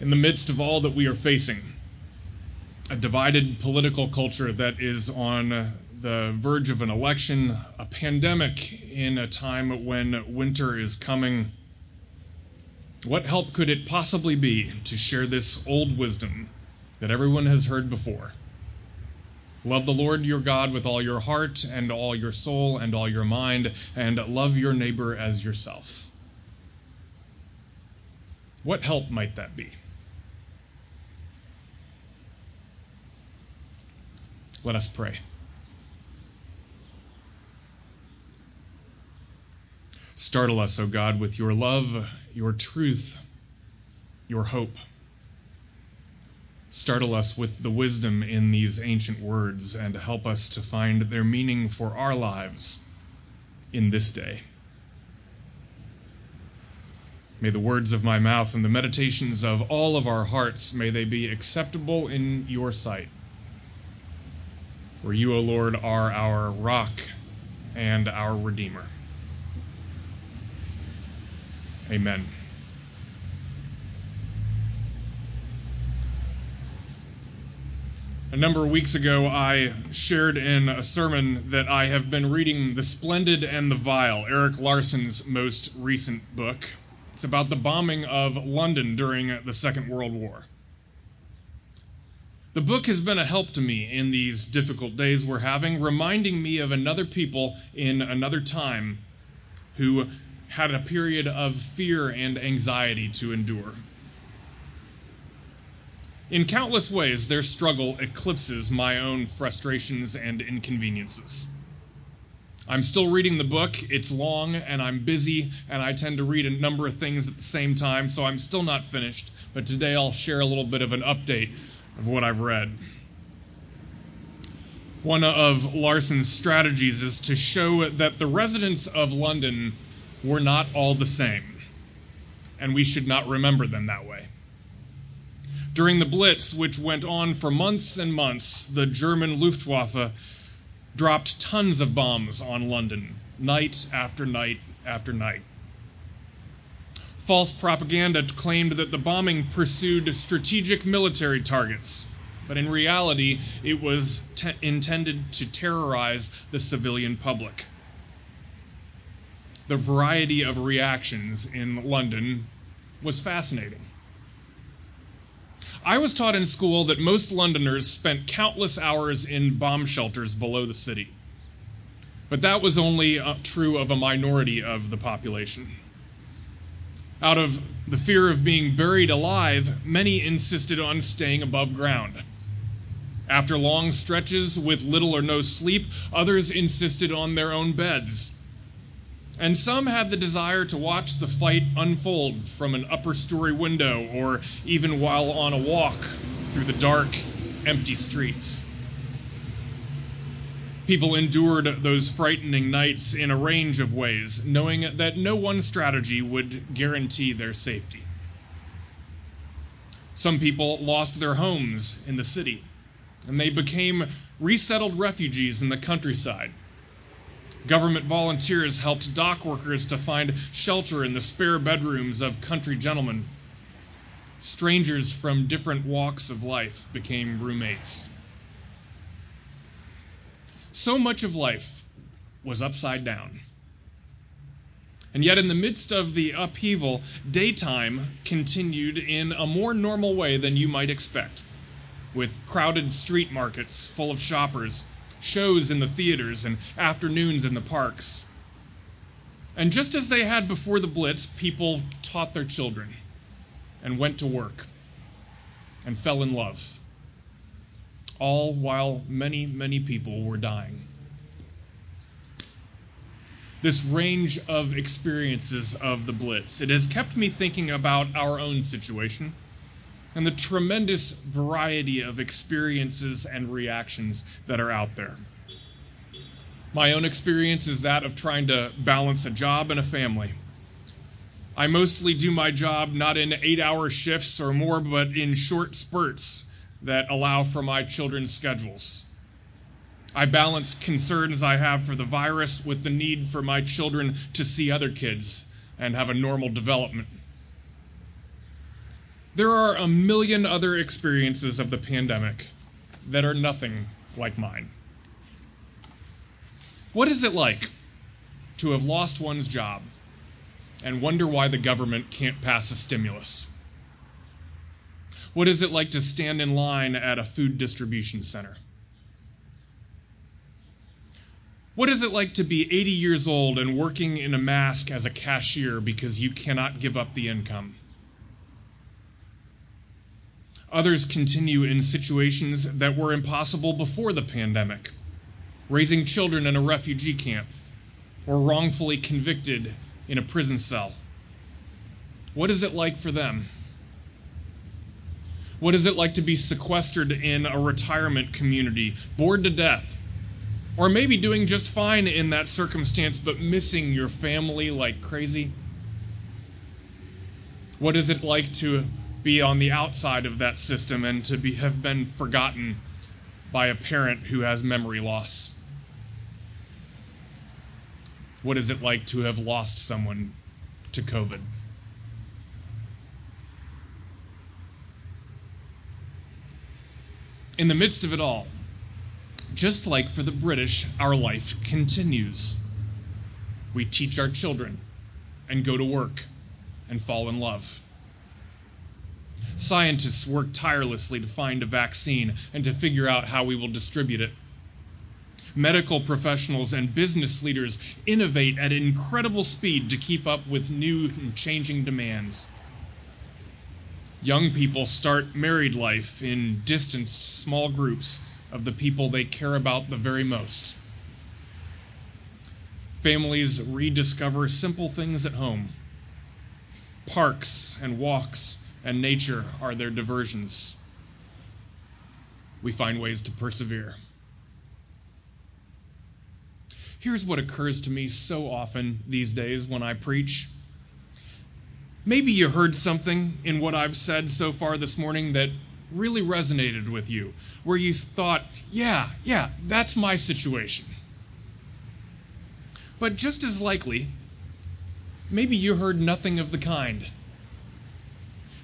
In the midst of all that we are facing, a divided political culture that is on the verge of an election, a pandemic in a time when winter is coming, what help could it possibly be to share this old wisdom that everyone has heard before? Love the Lord your God with all your heart and all your soul and all your mind, and love your neighbor as yourself. What help might that be? Let us pray. Startle us, O God, with your love, your truth, your hope. Startle us with the wisdom in these ancient words and help us to find their meaning for our lives in this day. May the words of my mouth and the meditations of all of our hearts may they be acceptable in your sight. For you, O Lord, are our rock and our redeemer. Amen. A number of weeks ago, I shared in a sermon that I have been reading The Splendid and the Vile, Erik Larson's most recent book. It's about the bombing of London during the Second World War. The book has been a help to me in these difficult days we're having, reminding me of another people in another time who had a period of fear and anxiety to endure. In countless ways, their struggle eclipses my own frustrations and inconveniences. I'm still reading the book. It's long and I'm busy, and I tend to read a number of things at the same time, so I'm still not finished. But today I'll share a little bit of an update of what I've read. One of Larson's strategies is to show that the residents of London were not all the same, and we should not remember them that way. During the Blitz, which went on for months and months, the German Luftwaffe dropped tons of bombs on London, night after night after night. False propaganda claimed that the bombing pursued strategic military targets, but in reality, it was te- intended to terrorize the civilian public the variety of reactions in London was fascinating. I was taught in school that most Londoners spent countless hours in bomb shelters below the city. But that was only uh, true of a minority of the population. Out of the fear of being buried alive, many insisted on staying above ground. After long stretches with little or no sleep, others insisted on their own beds and some had the desire to watch the fight unfold from an upper story window or even while on a walk through the dark, empty streets. People endured those frightening nights in a range of ways, knowing that no one strategy would guarantee their safety. Some people lost their homes in the city, and they became resettled refugees in the countryside Government volunteers helped dock workers to find shelter in the spare bedrooms of country gentlemen. Strangers from different walks of life became roommates. So much of life was upside down. And yet, in the midst of the upheaval, daytime continued in a more normal way than you might expect, with crowded street markets full of shoppers shows in the theaters and afternoons in the parks. And just as they had before the Blitz, people taught their children and went to work and fell in love, all while many, many people were dying. This range of experiences of the Blitz, it has kept me thinking about our own situation and the tremendous variety of experiences and reactions that are out there. My own experience is that of trying to balance a job and a family. I mostly do my job not in eight hour shifts or more, but in short spurts that allow for my children's schedules. I balance concerns I have for the virus with the need for my children to see other kids and have a normal development. There are a million other experiences of the pandemic that are nothing like mine. What is it like to have lost one's job and wonder why the government can't pass a stimulus? What is it like to stand in line at a food distribution center? What is it like to be 80 years old and working in a mask as a cashier because you cannot give up the income? Others continue in situations that were impossible before the pandemic, raising children in a refugee camp, or wrongfully convicted in a prison cell. What is it like for them? What is it like to be sequestered in a retirement community, bored to death, or maybe doing just fine in that circumstance, but missing your family like crazy? What is it like to be on the outside of that system and to be, have been forgotten by a parent who has memory loss? What is it like to have lost someone to COVID? In the midst of it all, just like for the British, our life continues. We teach our children and go to work and fall in love. Scientists work tirelessly to find a vaccine and to figure out how we will distribute it. Medical professionals and business leaders innovate at incredible speed to keep up with new and changing demands. Young people start married life in distanced small groups of the people they care about the very most. Families rediscover simple things at home. Parks and walks and nature are their diversions. We find ways to persevere. Here's what occurs to me so often these days when I preach. Maybe you heard something in what I've said so far this morning that really resonated with you, where you thought, yeah, yeah, that's my situation. But just as likely, maybe you heard nothing of the kind.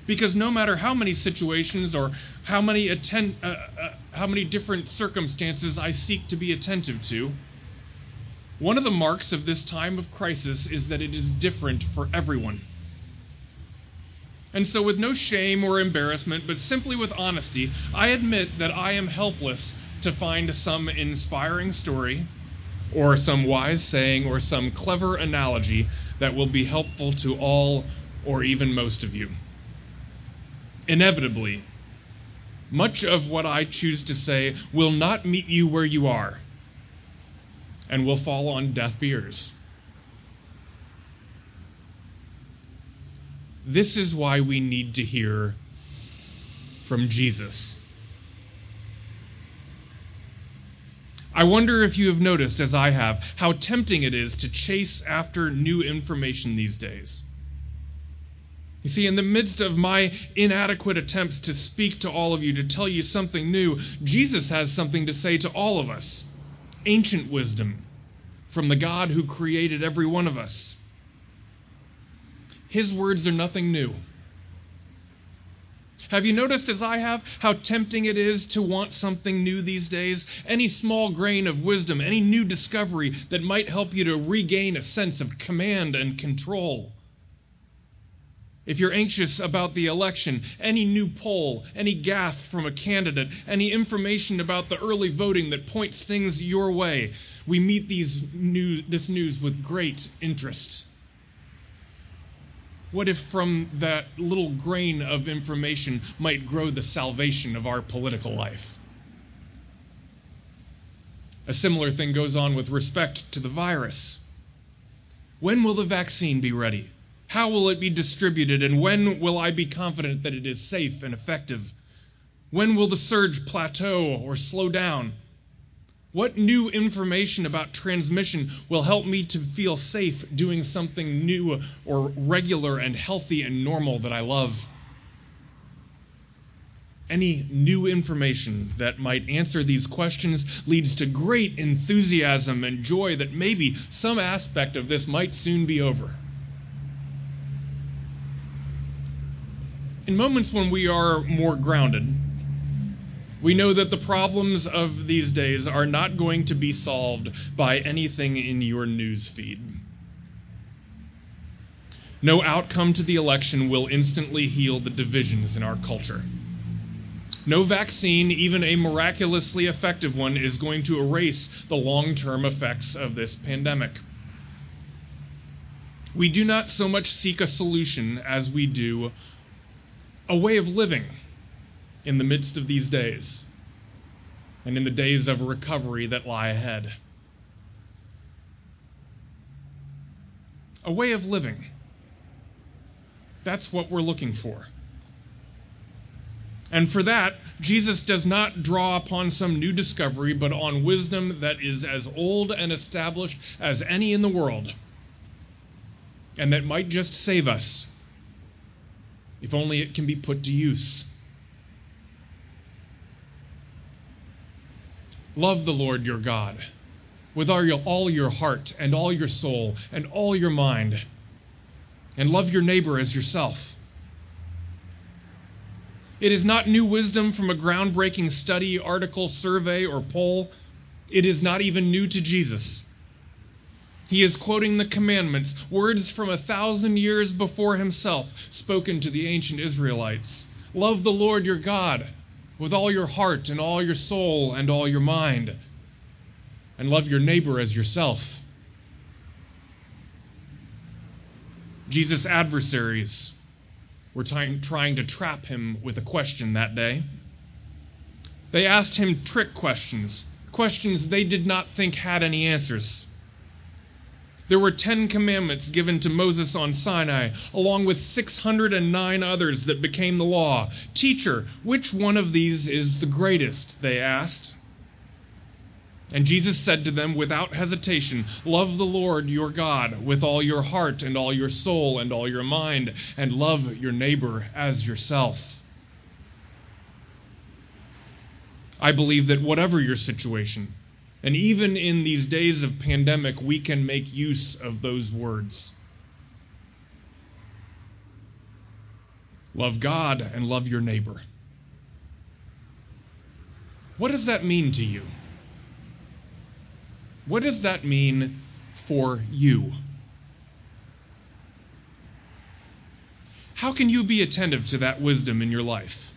Because no matter how many situations or how many atten- uh, uh, how many different circumstances I seek to be attentive to, one of the marks of this time of crisis is that it is different for everyone. And so, with no shame or embarrassment, but simply with honesty, I admit that I am helpless to find some inspiring story, or some wise saying, or some clever analogy that will be helpful to all or even most of you. Inevitably, much of what I choose to say will not meet you where you are and will fall on deaf ears. This is why we need to hear from Jesus. I wonder if you have noticed, as I have, how tempting it is to chase after new information these days. You see, in the midst of my inadequate attempts to speak to all of you, to tell you something new, Jesus has something to say to all of us ancient wisdom from the God who created every one of us. His words are nothing new. Have you noticed, as I have, how tempting it is to want something new these days? Any small grain of wisdom, any new discovery that might help you to regain a sense of command and control. If you're anxious about the election, any new poll, any gaffe from a candidate, any information about the early voting that points things your way, we meet these this news with great interest. What if from that little grain of information might grow the salvation of our political life? A similar thing goes on with respect to the virus. When will the vaccine be ready? How will it be distributed? And when will I be confident that it is safe and effective? When will the surge plateau or slow down? What new information about transmission will help me to feel safe doing something new or regular and healthy and normal that I love? Any new information that might answer these questions leads to great enthusiasm and joy that maybe some aspect of this might soon be over. in moments when we are more grounded, we know that the problems of these days are not going to be solved by anything in your news feed. No outcome to the election will instantly heal the divisions in our culture. No vaccine, even a miraculously effective one, is going to erase the long term effects of this pandemic. We do not so much seek a solution as we do a way of living in the midst of these days and in the days of recovery that lie ahead. A way of living. That's what we're looking for. And for that, Jesus does not draw upon some new discovery, but on wisdom that is as old and established as any in the world, and that might just save us, if only it can be put to use. Love the Lord your God with all your, heart and all your soul and all your mind, and love your neighbor as yourself. It is not new wisdom from a groundbreaking study, article, survey, or poll. It is not even new to Jesus. He is quoting the commandments, words from a thousand years before himself, spoken to the ancient Israelites. Love the Lord your God with all your heart and all your soul and all your mind, and love your neighbor as yourself. Jesus' adversaries were trying, trying to trap him with a question that day. They asked him trick questions, questions they did not think had any answers. There were Ten Commandments given to Moses on Sinai, along with 609 others that became the law. Teacher, which one of these is the greatest? They asked. And Jesus said to them without hesitation, Love the Lord your God with all your heart and all your soul and all your mind, and love your neighbor as yourself. I believe that whatever your situation, and even in these days of pandemic, we can make use of those words. Love God and love your neighbor. What does that mean to you? What does that mean for you? How can you be attentive to that wisdom in your life?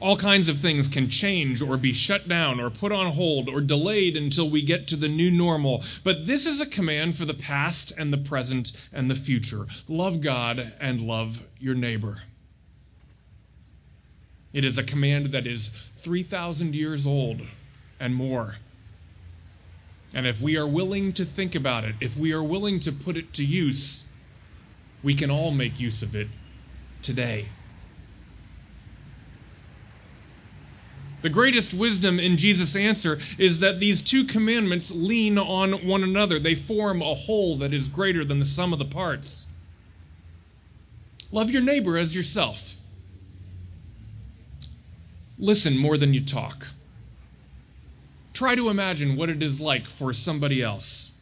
All kinds of things can change or be shut down or put on hold or delayed until we get to the new normal. But this is a command for the past and the present and the future. Love God and love your neighbor. It is a command that is 3,000 years old and more. And if we are willing to think about it, if we are willing to put it to use, we can all make use of it today. The greatest wisdom in Jesus' answer is that these two commandments lean on one another. They form a whole that is greater than the sum of the parts. Love your neighbor as yourself. Listen more than you talk. Try to imagine what it is like for somebody else.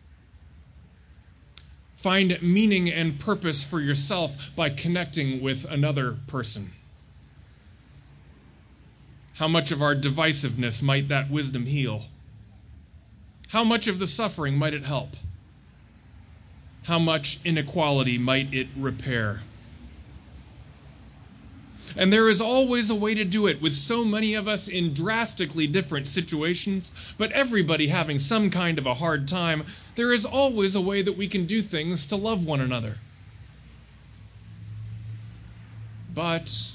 Find meaning and purpose for yourself by connecting with another person. How much of our divisiveness might that wisdom heal? How much of the suffering might it help? How much inequality might it repair? And there is always a way to do it with so many of us in drastically different situations, but everybody having some kind of a hard time. There is always a way that we can do things to love one another. But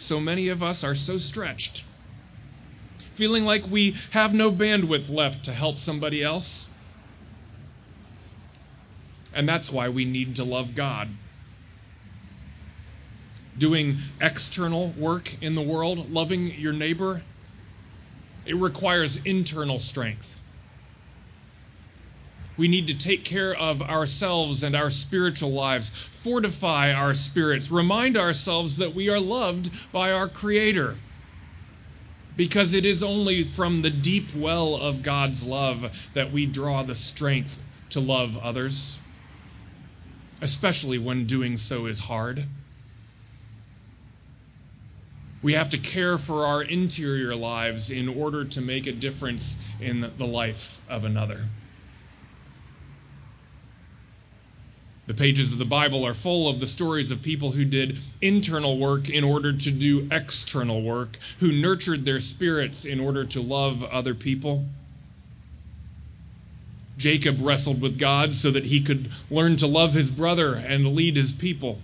so many of us are so stretched, feeling like we have no bandwidth left to help somebody else. And that's why we need to love God doing external work in the world, loving your neighbor, it requires internal strength. We need to take care of ourselves and our spiritual lives, fortify our spirits, remind ourselves that we are loved by our Creator. Because it is only from the deep well of God's love that we draw the strength to love others. especially when doing so is hard. We have to care for our interior lives in order to make a difference in the life of another. The pages of the Bible are full of the stories of people who did internal work in order to do external work, who nurtured their spirits in order to love other people. Jacob wrestled with God so that he could learn to love his brother and lead his people.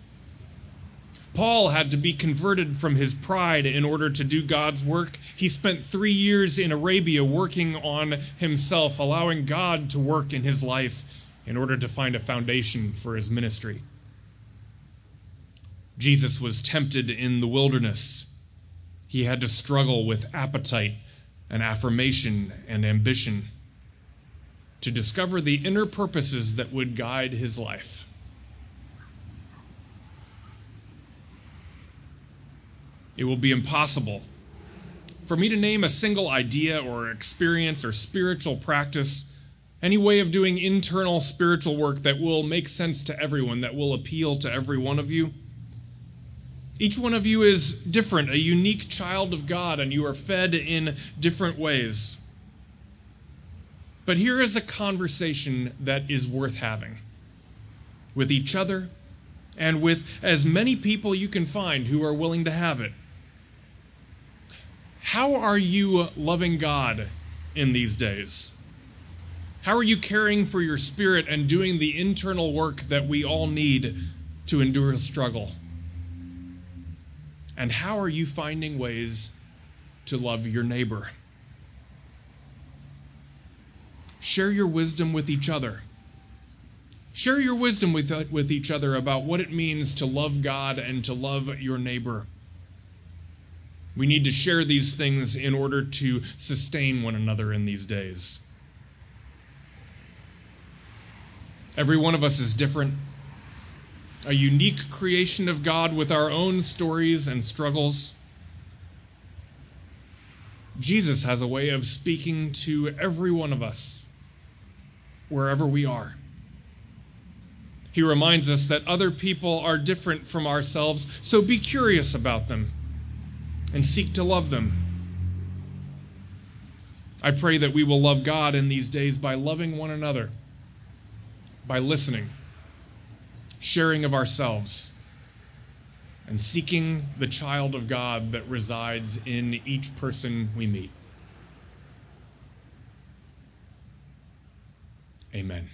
Paul had to be converted from his pride in order to do God's work. He spent three years in Arabia working on himself, allowing God to work in his life in order to find a foundation for his ministry. Jesus was tempted in the wilderness. He had to struggle with appetite and affirmation and ambition to discover the inner purposes that would guide his life. It will be impossible for me to name a single idea or experience or spiritual practice any way of doing internal spiritual work that will make sense to everyone, that will appeal to every one of you. Each one of you is different, a unique child of God, and you are fed in different ways. But here is a conversation that is worth having with each other and with as many people you can find who are willing to have it. How are you loving God in these days? How are you caring for your spirit and doing the internal work that we all need to endure a struggle? And how are you finding ways to love your neighbor? Share your wisdom with each other. Share your wisdom with, uh, with each other about what it means to love God and to love your neighbor. We need to share these things in order to sustain one another in these days. Every one of us is different, a unique creation of God with our own stories and struggles. Jesus has a way of speaking to every one of us, wherever we are. He reminds us that other people are different from ourselves, so be curious about them and seek to love them. I pray that we will love God in these days by loving one another by listening, sharing of ourselves, and seeking the child of God that resides in each person we meet. Amen.